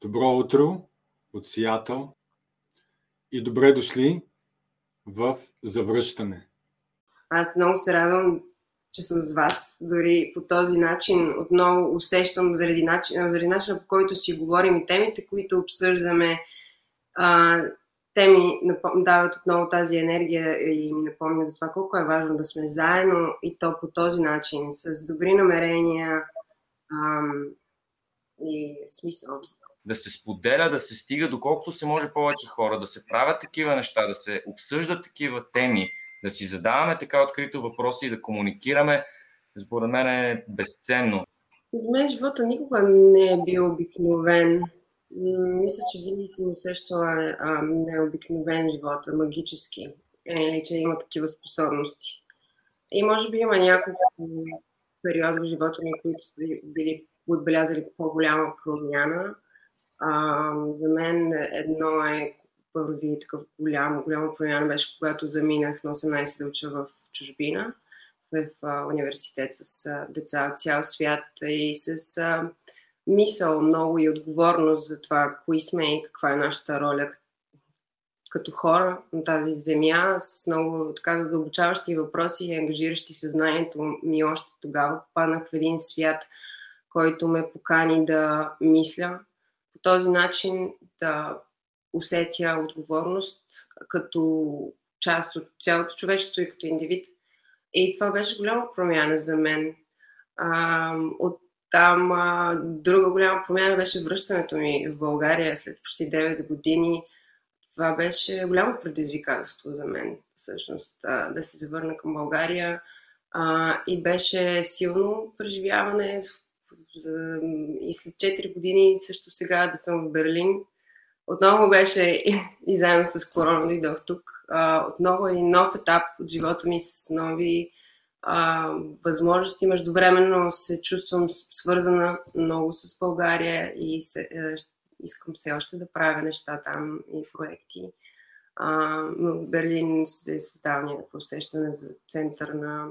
Добро утро от Сиатъл и добре дошли в Завръщане. Аз много се радвам, че съм с вас. Дори по този начин отново усещам заради, начин, заради начина по който си говорим и темите, които обсъждаме. А, те ми дават отново тази енергия и ми напомнят за това колко е важно да сме заедно и то по този начин, с добри намерения ам, и смисъл да се споделя, да се стига доколкото се може повече хора, да се правят такива неща, да се обсъждат такива теми, да си задаваме така открито въпроси и да комуникираме, според мен е безценно. За мен живота никога не е бил обикновен. Мисля, че винаги съм усещала необикновен живот, магически. Или че има такива способности. И може би има няколко периода в живота ми, които са били отбелязали по-голяма промяна. А, за мен едно е първи такъв голям, голяма промяна беше, когато заминах на 18 да уча в чужбина, в а, университет с а, деца от цял свят и с а, мисъл много и отговорност за това, кои сме и каква е нашата роля като хора на тази земя, с много така задълбочаващи въпроси и ангажиращи съзнанието ми още тогава. Попаднах в един свят, който ме покани да мисля, по този начин да усетя отговорност като част от цялото човечество и като индивид. И това беше голяма промяна за мен. А, от там а, друга голяма промяна беше връщането ми в България след почти 9 години. Това беше голямо предизвикателство за мен, всъщност, а, да се завърна към България. А, и беше силно преживяване. И след 4 години също сега да съм в Берлин. Отново беше и заедно с корона дойдох тук. А, отново един нов етап от живота ми с нови а, възможности. Междувременно се чувствам свързана много с България и се, е, искам все още да правя неща там и проекти. А, но Берлин се създава някакво усещане за център на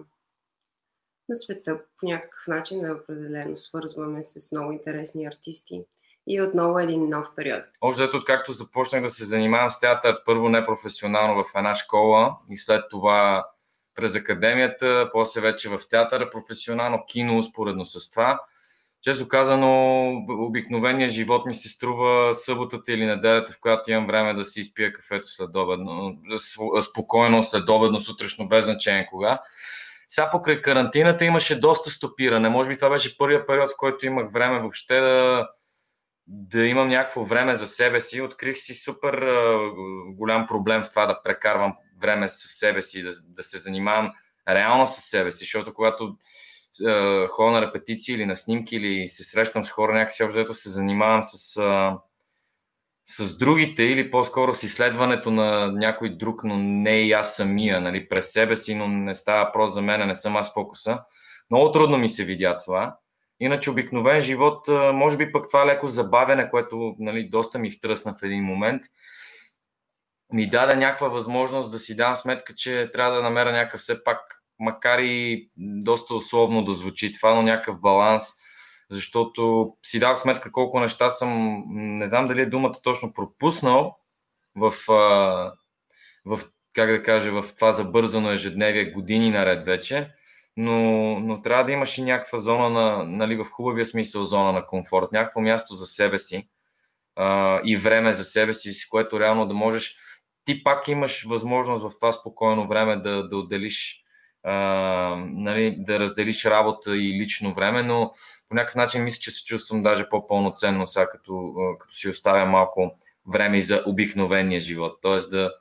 на света по някакъв начин да определено свързваме с много интересни артисти и отново един нов период. Още ето, както започнах да се занимавам с театър, първо непрофесионално в една школа и след това през академията, после вече в театъра, професионално кино, споредно с това. Често казано, обикновения живот ми се струва съботата или неделята, в която имам време да си изпия кафето следобедно, спокойно следобедно, сутрешно, без значение кога. Сега покрай карантината имаше доста стопиране. Може би това беше първият период, в който имах време въобще да, да имам някакво време за себе си. Открих си супер голям проблем в това да прекарвам време с себе си, да, да се занимавам реално с себе си, защото когато а, ходя на репетиции или на снимки или се срещам с хора, някакси общо се занимавам с а, с другите или по-скоро с изследването на някой друг, но не и аз самия, нали, през себе си, но не става просто за мен, не съм аз фокуса. Много трудно ми се видя това. Иначе обикновен живот, може би пък това леко забавяне, което нали, доста ми втръсна в един момент, ми даде някаква възможност да си дам сметка, че трябва да намеря някакъв все пак, макар и доста условно да звучи това, но някакъв баланс – защото си дах сметка колко неща съм, не знам дали е думата точно пропуснал в, в как да кажа, в това забързано ежедневие години наред вече, но, но трябва да имаш и някаква зона на, нали, в хубавия смисъл зона на комфорт, някакво място за себе си а, и време за себе си, с което реално да можеш, ти пак имаш възможност в това спокойно време да, да отделиш нали, да разделиш работа и лично време, но по някакъв начин мисля, че се чувствам даже по-пълноценно сега, като, като си оставя малко време и за обикновения живот. Тоест да,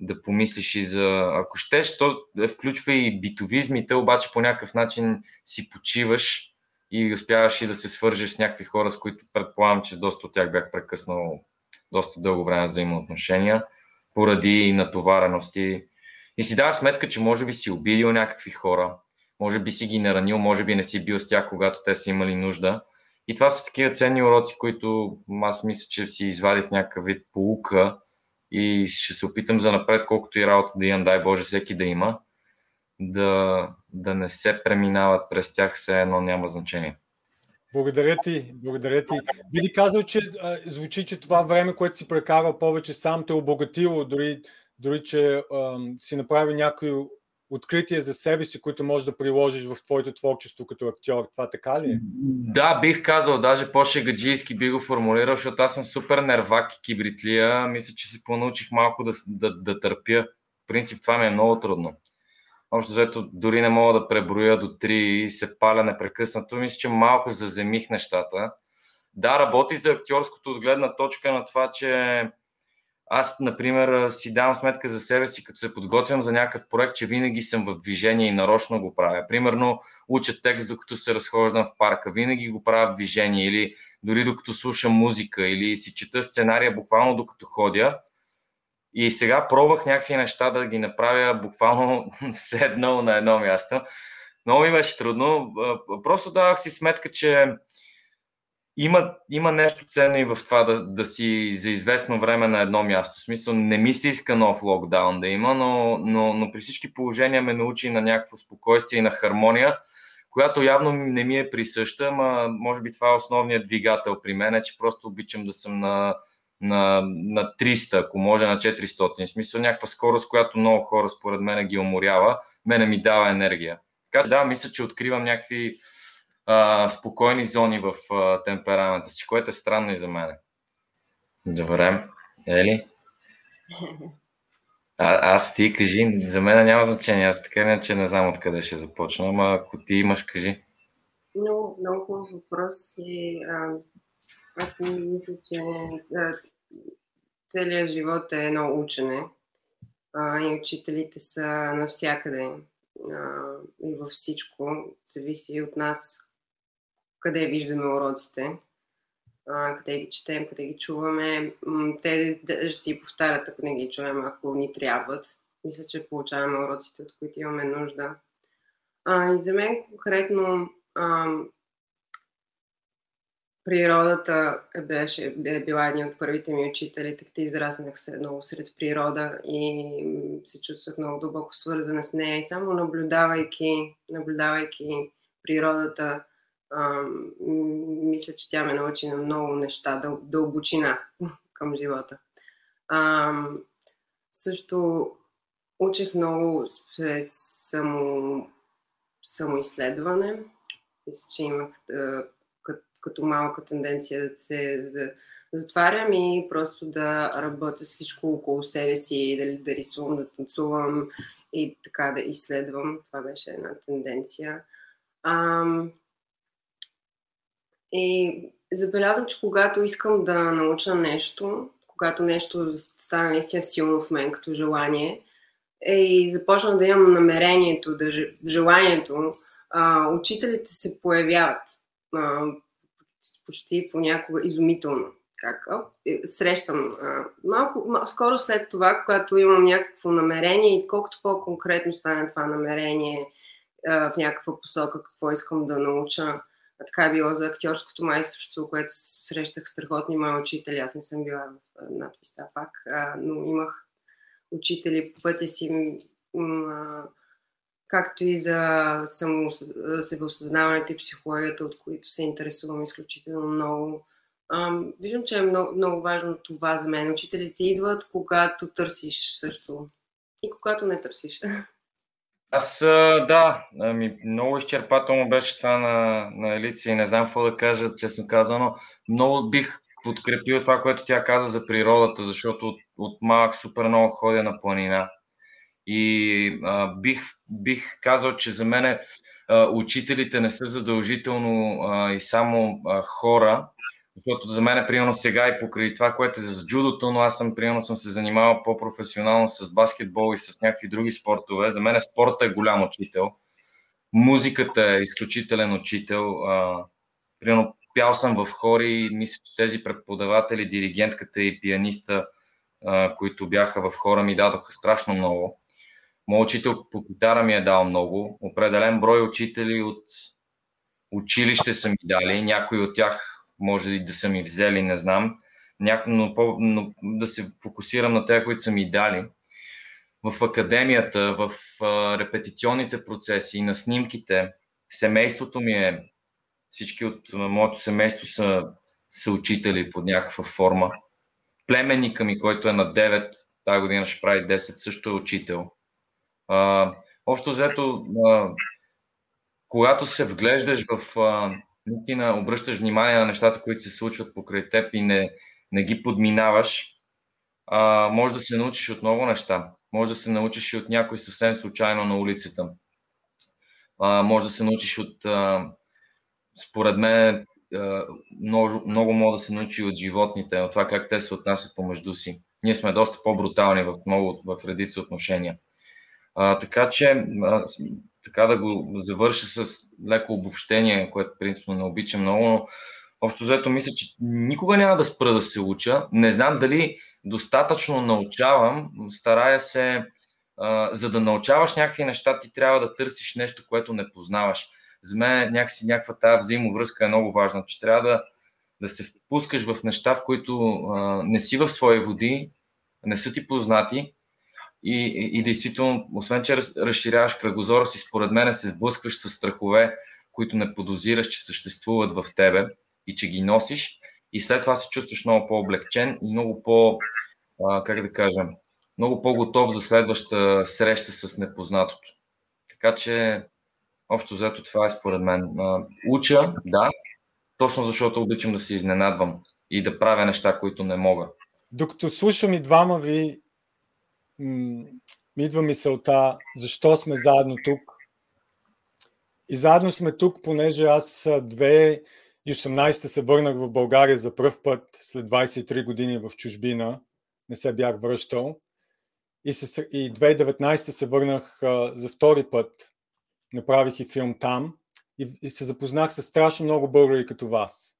да помислиш и за... Ако щеш, то включва и битовизмите, обаче по някакъв начин си почиваш и успяваш и да се свържеш с някакви хора, с които предполагам, че доста от тях бях прекъснал доста дълго време взаимоотношения, поради натоварености и си даваш сметка, че може би си обидил някакви хора, може би си ги наранил, може би не си бил с тях, когато те са имали нужда. И това са такива ценни уроци, които аз мисля, че си извадих някакъв вид полука и ще се опитам за напред, колкото и работа да имам, дай Боже, всеки да има, да, да не се преминават през тях, все едно няма значение. Благодаря ти, благодаря ти. Би казал, че а, звучи, че това време, което си прекарал повече сам те обогатило, дори, дори че а, си направи някои открития за себе си, които можеш да приложиш в твоето творчество като актьор. Това така ли е? Да, бих казал, даже по-шегаджийски би го формулирал, защото аз съм супер нервак и кибритлия. Мисля, че си понаучих малко да, да, да търпя. В принцип това ми е много трудно. Общо взето дори не мога да преброя до 3 и се паля непрекъснато. Мисля, че малко заземих нещата. Да, работи за актьорското от гледна точка на това, че аз, например, си давам сметка за себе си, като се подготвям за някакъв проект, че винаги съм в движение и нарочно го правя. Примерно, уча текст, докато се разхождам в парка, винаги го правя в движение, или дори докато слушам музика, или си чета сценария буквално докато ходя. И сега пробвах някакви неща да ги направя буквално седнал на едно място. Много ми беше трудно. Просто давах си сметка, че има, има нещо ценно и в това да, да си за известно време на едно място. В смисъл, не ми се иска нов локдаун да има, но, но, но при всички положения ме научи на някакво спокойствие и на хармония, която явно не ми е присъща, но може би това е основният двигател при мен, е, че просто обичам да съм на, на, на 300, ако може на 400. В смисъл някаква скорост, която много хора според мен ги уморява, мене ми дава енергия. Така да, мисля, че откривам някакви а, спокойни зони в а, темперамента си, което е странно и за мен. Добре. Ели? А, аз ти кажи, за мен няма значение, аз така не, че не знам откъде ще започна, ама ако ти имаш, кажи. Много, много хубав въпрос и а, аз не мисля, че а, целият живот е едно учене а, и учителите са навсякъде а, и във всичко. Зависи от нас къде виждаме уроците, къде ги четем, къде ги чуваме. Те да си повтарят, ако не ги чуем, ако ни трябват. Мисля, че получаваме уроците, от които имаме нужда. А, и за мен конкретно а, природата е, беше, е била един от първите ми учители, така израснах се много сред природа и се чувствах много дълбоко свързана с нея и само наблюдавайки, наблюдавайки природата, а, мисля, че тя ме научи на много неща, дъл, дълбочина към живота. А, също учех много през само, самоизследване. Мисля, че имах като, като малка тенденция да се за, затварям и просто да работя с всичко около себе си, дали да рисувам, да танцувам и така да изследвам. Това беше една тенденция. А, и забелязвам, че когато искам да науча нещо, когато нещо стане наистина силно в мен като желание, е, и започна да имам намерението, да, желанието, а, учителите се появяват а, почти понякога изумително. Как? Е, срещам а, малко, малко, скоро след това, когато имам някакво намерение и колкото по-конкретно стане това намерение а, в някаква посока, какво искам да науча, така е било за актьорското майсторство, което срещах страхотни мои учители. Аз не съм била в надписта пак, а, но имах учители по пътя си, а, както и за само и психологията, от които се интересувам изключително много. А, виждам, че е много, много важно това за мен. Учителите идват, когато търсиш също и когато не търсиш. Аз да, ами, много изчерпателно беше това на, на и не знам какво да кажа, честно казано. Много бих подкрепил това, което тя каза за природата, защото от, от малък супер много ходя на планина. И а, бих, бих казал, че за мен учителите не са задължително а, и само а, хора, защото за мен, примерно сега и покрай това, което е за джудото, но аз съм, примерно, съм се занимавал по-професионално с баскетбол и с някакви други спортове. За мен спорта е голям учител. Музиката е изключителен учител. А, примерно, пял съм в хори и мисля, че тези преподаватели, диригентката и пианиста, а, които бяха в хора, ми дадоха страшно много. Моят учител по китара ми е дал много. Определен брой учители от училище са ми дали. Някои от тях може и да са ми взели, не знам, няко, но, по, но да се фокусирам на тези, които са ми дали. В академията, в а, репетиционните процеси, на снимките, семейството ми е Всички от моето семейство са, са учители под някаква форма. Племенника ми, който е на 9, тази година ще прави 10, също е учител. А, общо взето, а, когато се вглеждаш в а, наистина обръщаш внимание на нещата, които се случват покрай теб и не, не ги подминаваш, а, може да се научиш от много неща. Може да се научиш и от някой съвсем случайно на улицата. А, може да се научиш от, а, според мен, а, много, много може да се научи от животните, от това как те се отнасят помежду си. Ние сме доста по-брутални в много, в редици отношения. А, така че, а, така да го завърша с леко обобщение, което принципно не обичам много, но общо взето мисля, че никога няма да спра да се уча. Не знам дали достатъчно научавам, старая се, а, за да научаваш някакви неща, ти трябва да търсиш нещо, което не познаваш. За мен някакси някаква тази взаимовръзка е много важна, че трябва да, да се впускаш в неща, в които а, не си в свои води, не са ти познати и, и, действително, освен че разширяваш кръгозора си, според мен се сблъскваш с страхове, които не подозираш, че съществуват в тебе и че ги носиш и след това се чувстваш много по-облегчен и много по, а, как да кажа, много по-готов за следваща среща с непознатото. Така че, общо взето, това е според мен. А, уча, да, точно защото обичам да се изненадвам и да правя неща, които не мога. Докато слушам и двама ви, ми идва мисълта, защо сме заедно тук. И заедно сме тук, понеже аз две 2018 се върнах в България за първ път, след 23 години в чужбина. Не се бях връщал. И, с, и 2019 се върнах а, за втори път. Направих и филм там. И, и се запознах с страшно много българи като вас.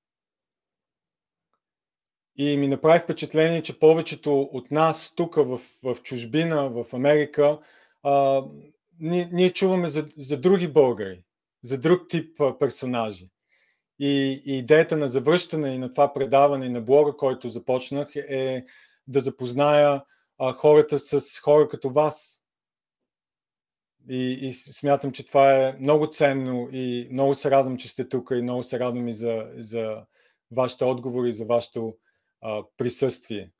И ми направи впечатление, че повечето от нас тук в, в чужбина, в Америка, а, ние, ние чуваме за, за други българи, за друг тип а, персонажи. И, и идеята на завръщане и на това предаване и на блога, който започнах, е да запозная а, хората с хора като вас. И, и смятам, че това е много ценно и много се радвам, че сте тук и много се радвам и за, за вашите отговори, за вашето присъствие.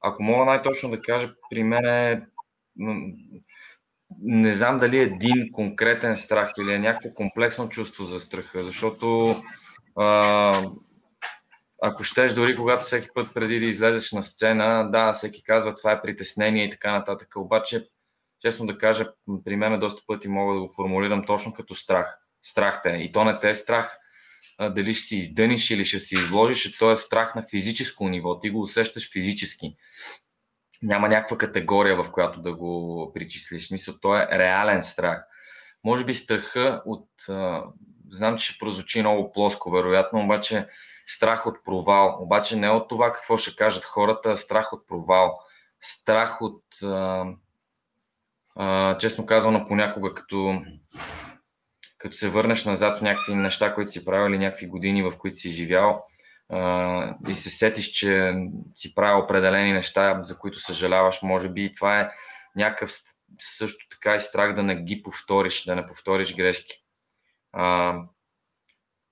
Ако мога най-точно да кажа, при мен е не знам дали е един конкретен страх или е някакво комплексно чувство за страха, защото а, ако щеш, дори когато всеки път преди да излезеш на сцена, да, всеки казва това е притеснение и така нататък, обаче, честно да кажа, при мен доста пъти мога да го формулирам точно като страх. Страх те. И то не те е страх дали ще си издъниш или ще си изложиш, то е страх на физическо ниво. Ти го усещаш физически няма някаква категория, в която да го причислиш. Мисля, то е реален страх. Може би страха от... Знам, че ще прозвучи много плоско, вероятно, обаче страх от провал. Обаче не от това какво ще кажат хората, страх от провал. Страх от... А, а, честно казано, понякога като като се върнеш назад в някакви неща, които си правил или някакви години, в които си живял, и се сетиш, че си правил определени неща, за които съжаляваш, може би и това е някакъв също така и страх да не ги повториш, да не повториш грешки. А,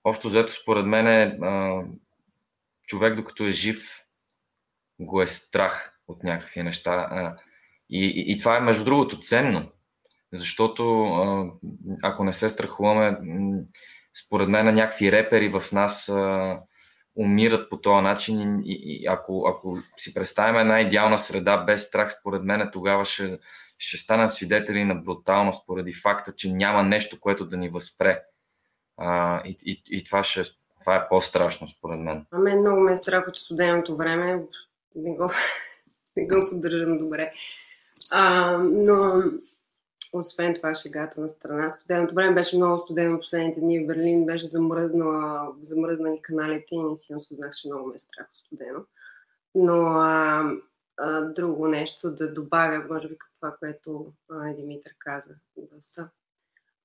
общо взето, според мен, е, а, човек докато е жив, го е страх от някакви неща. А, и, и, и това е, между другото, ценно, защото ако не се страхуваме, според мен, някакви репери в нас а, умират по този начин и, и ако, ако си представим една идеална среда без страх, според мен тогава ще, ще станем свидетели на бруталност поради факта, че няма нещо, което да ни възпре. А, и, и, и това, ще, това е по-страшно, според мен. А мен много ме е страх от студеното време. Не го, не го поддържам добре. А, но освен това, шегата на страна. Студеното време беше много студено последните дни в Берлин, беше замръзнала, замръзнали каналите и не си осъзнах, че много ме е страх студено. Но а, а, друго нещо да добавя, може би, към това, което а, Димитър каза доста,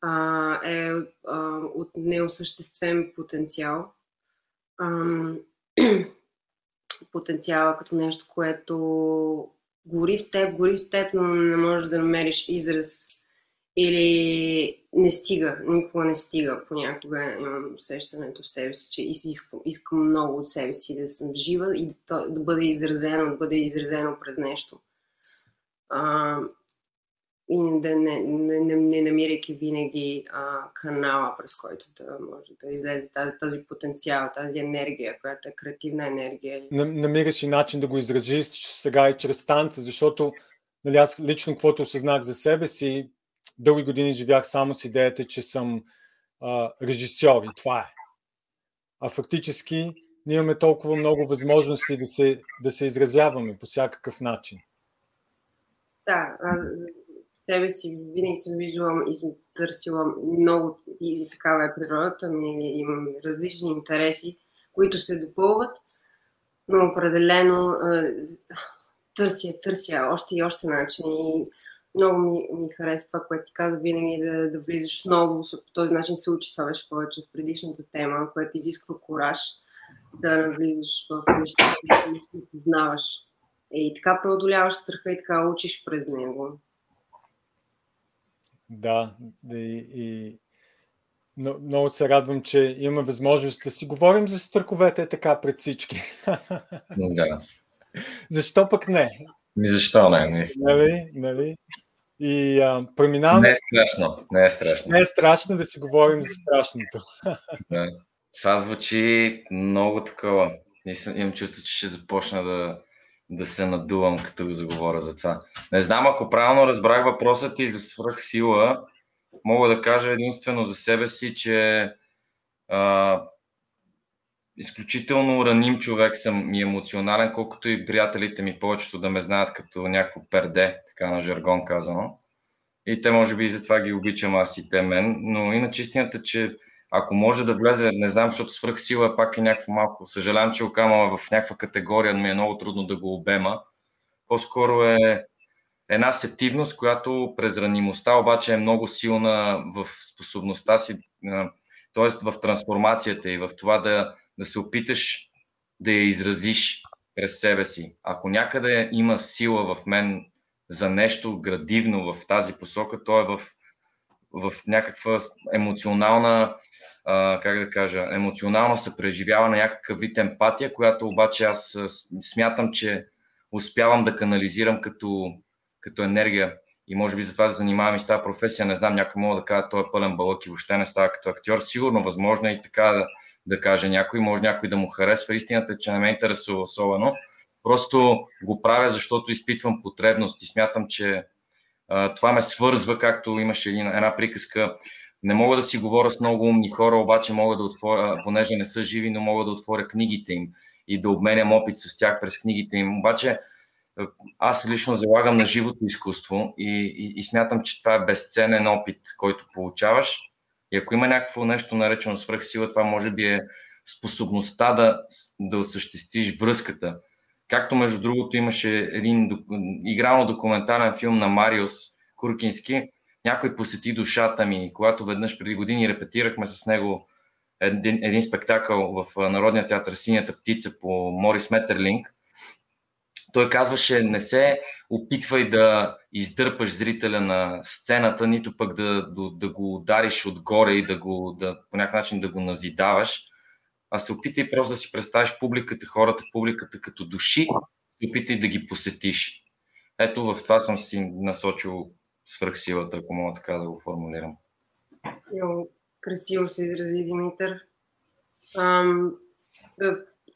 а, е а, от неосъществен потенциал. А, потенциала като нещо, което гори в теб, гори в теб, но не можеш да намериш израз или не стига, никога не стига. Понякога имам усещането в себе си, че искам, искам много от себе си да съм жива и да, да бъде изразено, да бъде изразено през нещо. А, и да не, не, не, не намирайки винаги а, канала, през който да може да излезе тази, този потенциал, тази енергия, която е креативна енергия. Намираш и начин да го изразиш сега и чрез танца, защото нали, аз лично, каквото осъзнах за себе си, дълги години живях само с идеята, че съм а, режисьор и това е. А фактически ние имаме толкова много възможности да се, да се изразяваме по всякакъв начин. Да, себе си винаги съм виждала и съм търсила много, или такава е природата ми, имам различни интереси, които се допълват, но определено търся, търся още и още начини. Много ми, ми харесва това, което ти каза, винаги да, да влизаш много, по този начин се учи, това беше повече в предишната тема, което изисква кораж да навлизаш в нещата, които не познаваш. И така преодоляваш страха и така учиш през него. Да, и, и много се радвам, че имаме възможност да си говорим за страховете така пред всички. Да. Защо пък не? Ми защо не, наистина. Нали, нали? И а, преминаваме... Не е страшно, не е страшно. Не е страшно да си говорим за страшното. Да. Това звучи много такова. Имам чувство, че ще започна да, да се надувам, като го заговоря за това. Не знам, ако правилно разбрах въпросът ти за свръхсила, мога да кажа единствено за себе си, че а, изключително раним човек съм и емоционален, колкото и приятелите ми повечето да ме знаят като някакво перде, така на жаргон казано. И те може би и затова ги обичам аз и те мен, но иначе истината, че ако може да влезе, не знам, защото свръхсила пак е някакво малко. Съжалявам, че окама в някаква категория ми е много трудно да го обема. По-скоро е една сетивност, която през ранимостта обаче е много силна в способността си, т.е. в трансформацията и в това да, да се опиташ да я изразиш през себе си. Ако някъде има сила в мен за нещо градивно в тази посока, то е в, в някаква емоционална а, как да кажа, емоционално се преживява на някакъв вид емпатия, която обаче аз смятам, че успявам да канализирам като, като енергия. И може би затова се занимавам и с тази професия. Не знам, някой мога да кажа, той е пълен балък и въобще не става като актьор. Сигурно, възможно е и така да, да каже някой. Може някой да му харесва. Истината, че не ме интересува особено. Просто го правя, защото изпитвам потребност и смятам, че това ме свързва, както имаше една приказка не мога да си говоря с много умни хора, обаче мога да отворя, понеже не са живи, но мога да отворя книгите им и да обменям опит с тях през книгите им. Обаче е, аз лично залагам на живото изкуство и, и, и смятам, че това е безценен опит, който получаваш. И ако има някакво нещо наречено свръхсила, това може би е способността да, да осъществиш връзката. Както между другото имаше един игрално документален филм на Мариус Куркински, някой посети душата ми. Когато веднъж преди години репетирахме с него един, един спектакъл в Народния театър Синята птица по Морис Метерлинг, той казваше, не се опитвай да издърпаш зрителя на сцената, нито пък да, да, да го удариш отгоре и да го, да, по някакъв начин да го назидаваш, а се опитай просто да си представиш публиката, хората, публиката като души, се опитай да ги посетиш. Ето в това съм си насочил свръхсилата, ако мога така да го формулирам. Много красиво се изрази Димитър. Ам,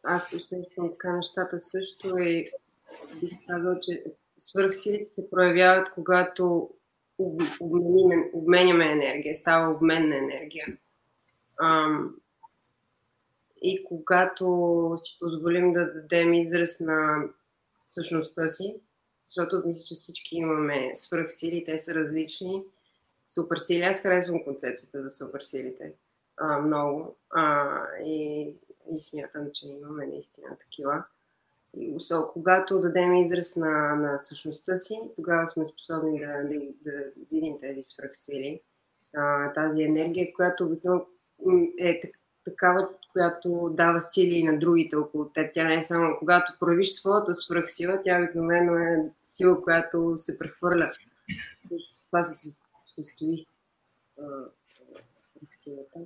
аз усещам така нещата също и бих казал, че свръхсилите се проявяват, когато обменим, обменяме енергия, става обмен на енергия. Ам, и когато си позволим да дадем израз на същността си, защото мисля, че всички имаме свръхсили, те са различни. Суперсили, аз харесвам концепцията за суперсилите а, много а, и, и смятам, че имаме наистина такива. И особено, когато дадем израз на, на същността си, тогава сме способни да, да, да видим тези свръхсили. А, тази енергия, която обикновено е такава, която дава сили на другите около теб. Тя не е само когато проявиш своята свръхсила, тя обикновено е сила, която се прехвърля. Това се състои свръхсилата.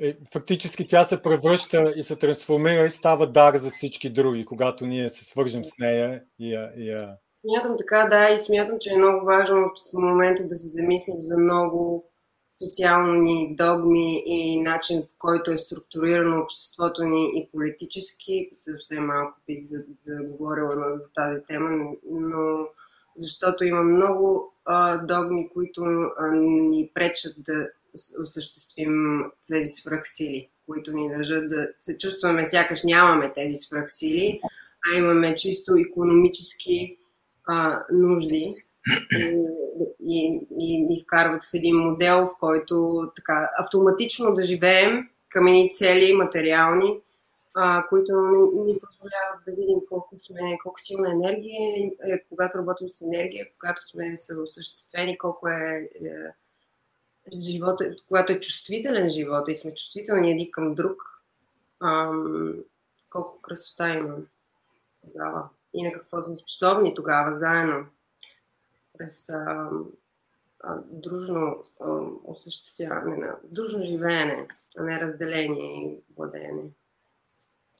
Е, фактически тя се превръща и се трансформира и става дар за всички други, когато ние се свържем с нея и я, и я... Смятам така, да, и смятам, че е много важно в момента да се замислим за много социални догми и начин по който е структурирано обществото ни и политически. Съвсем малко бих за, да говорила на тази тема, но защото има много а, догми, които а, ни пречат да осъществим тези свръхсили, които ни държат да се чувстваме сякаш нямаме тези свръхсили, а имаме чисто економически а, нужди и, и, и ни вкарват в един модел, в който така автоматично да живеем към едни цели материални, а, които ни, ни позволяват да видим колко, сме, колко силна енергия е, когато работим с енергия, когато сме осъществени, колко е, е живота, когато е чувствителен живота и сме чувствителни един към друг, ам, колко красота има тогава и на какво сме способни тогава заедно през а, а, дружно а, осъществяване на дружно живеене, а не разделение и владеене.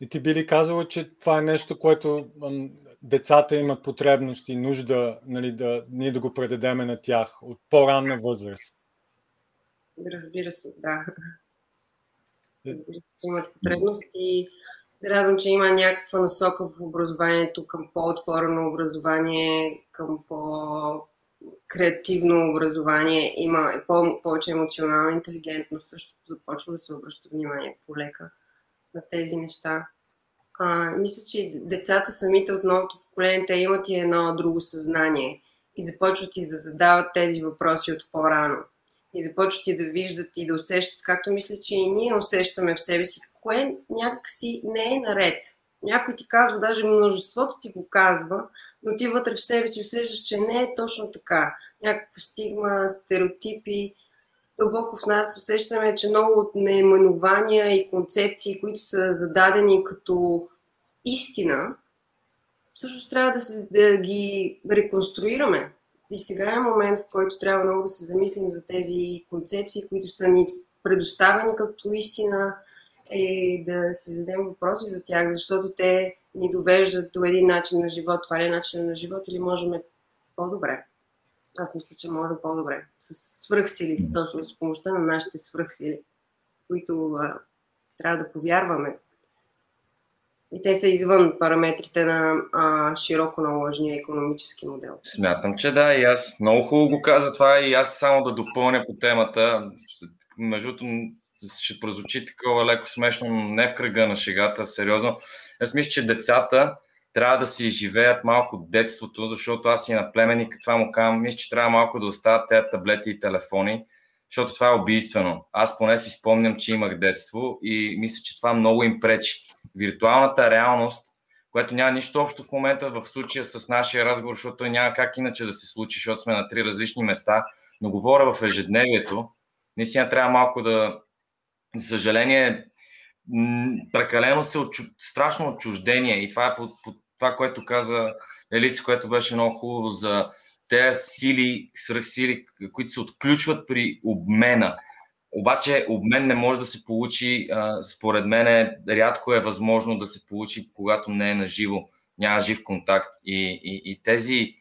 И ти би ли казала, че това е нещо, което ам, децата имат потребност и нужда нали, да, ние да го предадеме на тях от по-ранна възраст? Разбира се, да. Е. Разбира се, че имат потребност и се радвам, че има някаква насока в образованието към по-отворено образование, към по-креативно образование. Има по- повече емоционална интелигентност, също започва да се обръща внимание по-лека на тези неща. А, мисля, че децата самите от новото поколение, те имат и едно друго съзнание и започват и да задават тези въпроси от по-рано и започват и да виждат и да усещат, както мисля, че и ние усещаме в себе си, кое някакси не е наред. Някой ти казва, даже множеството ти го казва, но ти вътре в себе си усещаш, че не е точно така. Някаква стигма, стереотипи, дълбоко в нас усещаме, че много от наименования и концепции, които са зададени като истина, всъщност трябва да, се, да ги реконструираме. И сега е момент, в който трябва много да се замислим за тези концепции, които са ни предоставени като истина и да си зададем въпроси за тях, защото те ни довеждат до един начин на живот. Това ли е начин на живот или можем по-добре? Аз мисля, че може по-добре. С свръхсилите, точно с помощта на нашите свръхсили, които а, трябва да повярваме, и те са извън параметрите на а, широко наложения економически модел. Смятам, че да, и аз много хубаво го каза това и аз само да допълня по темата. Между ще прозвучи такова леко смешно, но не в кръга на шегата, сериозно. Аз мисля, че децата трябва да си живеят малко детството, защото аз и на племенник това му казвам, мисля, че трябва малко да оставят тези таблети и телефони, защото това е убийствено. Аз поне си спомням, че имах детство и мисля, че това много им пречи виртуалната реалност, което няма нищо общо в момента в случая с нашия разговор, защото той няма как иначе да се случи, защото сме на три различни места, но говоря в ежедневието. Наистина трябва малко да, за съжаление, прекалено се от, страшно отчуждение и това е по, по това, което каза Елица, което беше много хубаво за тези сили, свръхсили, които се отключват при обмена. Обаче обмен не може да се получи, според мен рядко е възможно да се получи, когато не е на живо, няма жив контакт. И, и, и тези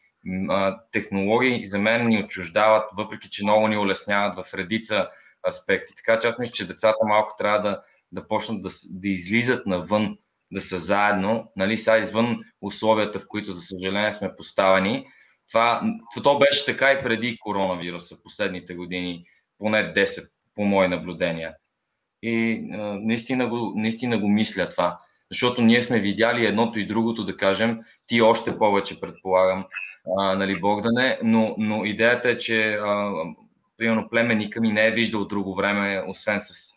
а, технологии за мен ни отчуждават, въпреки че много ни улесняват в редица аспекти. Така че аз мисля, че децата малко трябва да, да почнат да, да излизат навън, да са заедно, нали, са извън условията, в които, за съжаление, сме поставени. Това, това беше така и преди коронавируса, последните години, поне 10 по мои наблюдения. И наистина, го, наистина го мисля това. Защото ние сме видяли едното и другото, да кажем, ти още повече предполагам, а, нали, Богдане, но, но идеята е, че а, примерно племенника ми не е виждал друго време, освен с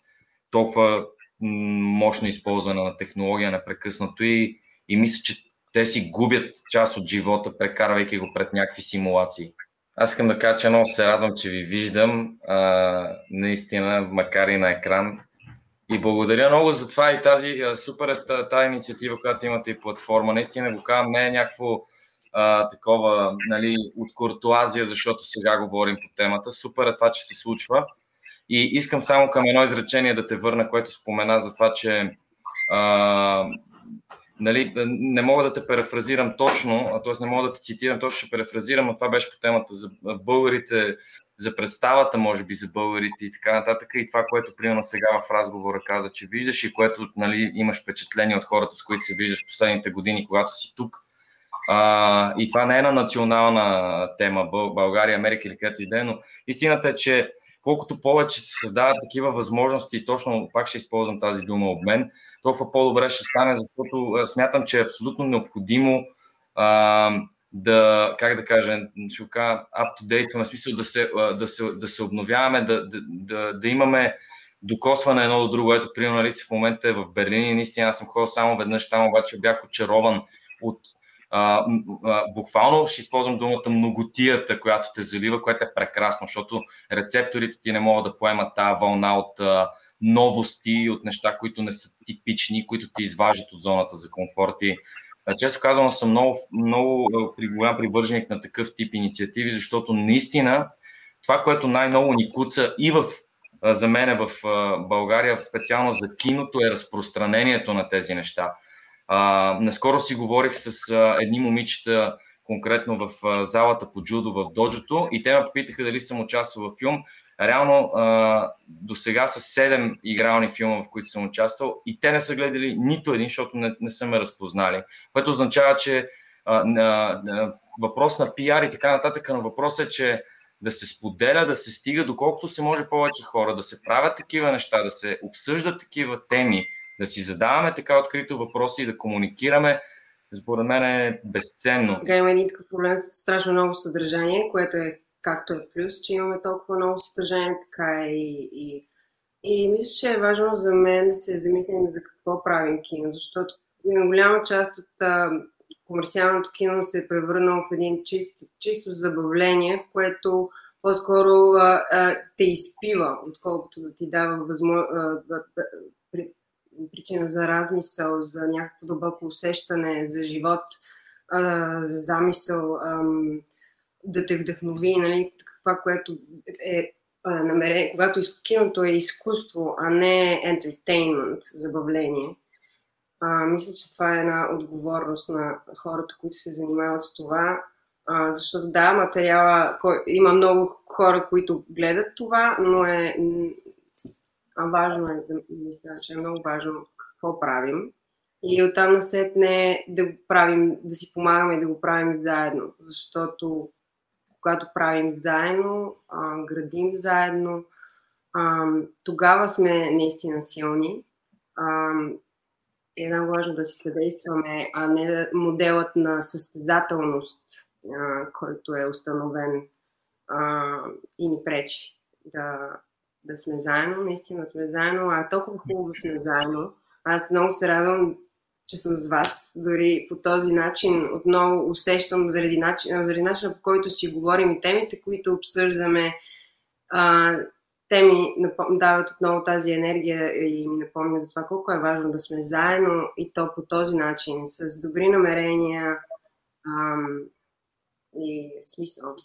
толкова мощно използване на технология непрекъснато и, и мисля, че те си губят част от живота, прекарвайки го пред някакви симулации. Аз искам да кажа, че много се радвам, че ви виждам, а, наистина, макар и на екран. И благодаря много за това и тази супер тази инициатива, която имате и платформа. Наистина го казвам, не е някакво а, такова нали, от куртуазия, защото сега говорим по темата. Супер е това, че се случва. И искам само към едно изречение да те върна, което спомена за това, че а, нали, не мога да те перефразирам точно, т.е. не мога да те цитирам точно, ще перефразирам, но това беше по темата за българите, за представата, може би, за българите и така нататък. И това, което примерно сега в разговора каза, че виждаш и което нали, имаш впечатление от хората, с които се виждаш последните години, когато си тук. А, и това не е на национална тема, България, Америка или където и да е, но истината е, че колкото повече се създават такива възможности, точно пак ще използвам тази дума обмен, толкова по-добре ще стане, защото смятам, че е абсолютно необходимо а, да, как да кажа, ще кажа, up to date, в смисъл да се, да се, да се обновяваме, да, да, да, да имаме докосване едно до друго. Ето, примерно, нали, в момента е в Берлин и наистина аз съм ходил само веднъж там, обаче бях очарован от а, а, буквално ще използвам думата многотията, която те залива, което е прекрасно, защото рецепторите ти не могат да поемат тази вълна от а, новости, от неща, които не са типични, които ти изваждат от зоната за комфорт. И, често казвам, съм много, много голям привърженик на такъв тип инициативи, защото наистина това, което най-много ни куца и в за мен в България, специално за киното, е разпространението на тези неща. А, наскоро си говорих с а, едни момичета, конкретно в а, залата по джудо в доджото и те ме попитаха дали съм участвал в филм. Реално до сега са седем игрални филма, в които съм участвал и те не са гледали нито един, защото не, не са ме разпознали. Което означава, че а, на, на, въпрос на пиар и така нататък, но въпрос е, че да се споделя, да се стига доколкото се може повече хора, да се правят такива неща, да се обсъждат такива теми, да си задаваме така открито въпроси и да комуникираме, според мен е безценно. Сега има един такъв проблем с страшно много съдържание, което е както е плюс, че имаме толкова много съдържание, така е и, и, и мисля, че е важно за мен да се замислим за какво правим кино, защото голяма част от а, комерциалното кино се е превърнало в един чист, чисто забавление, което по-скоро а, а, те изпива, отколкото да ти дава възможност, причина за размисъл, за някакво дълбоко усещане за живот, за замисъл, да те вдъхнови, нали, това, което е намерение, когато киното е изкуство, а не ентертеймент, забавление. А, мисля, че това е една отговорност на хората, които се занимават с това, а, защото да, материала, кой, има много хора, които гледат това, но е а важно е, мисля, че е много важно какво правим. И оттам насетне да го правим, да си помагаме да го правим заедно. Защото когато правим заедно, а, градим заедно, а, тогава сме наистина силни. А, е много важно да си съдействаме, а не моделът на състезателност, а, който е установен а, и ни пречи да, да сме заедно, наистина сме заедно, а толкова хубаво сме заедно. Аз много се радвам, че съм с вас. Дори по този начин отново усещам заради, начин, заради начина по който си говорим и темите, които обсъждаме. А, те ми дават отново тази енергия и ми напомнят за това колко е важно да сме заедно и то по този начин, с добри намерения ам, и смисъл.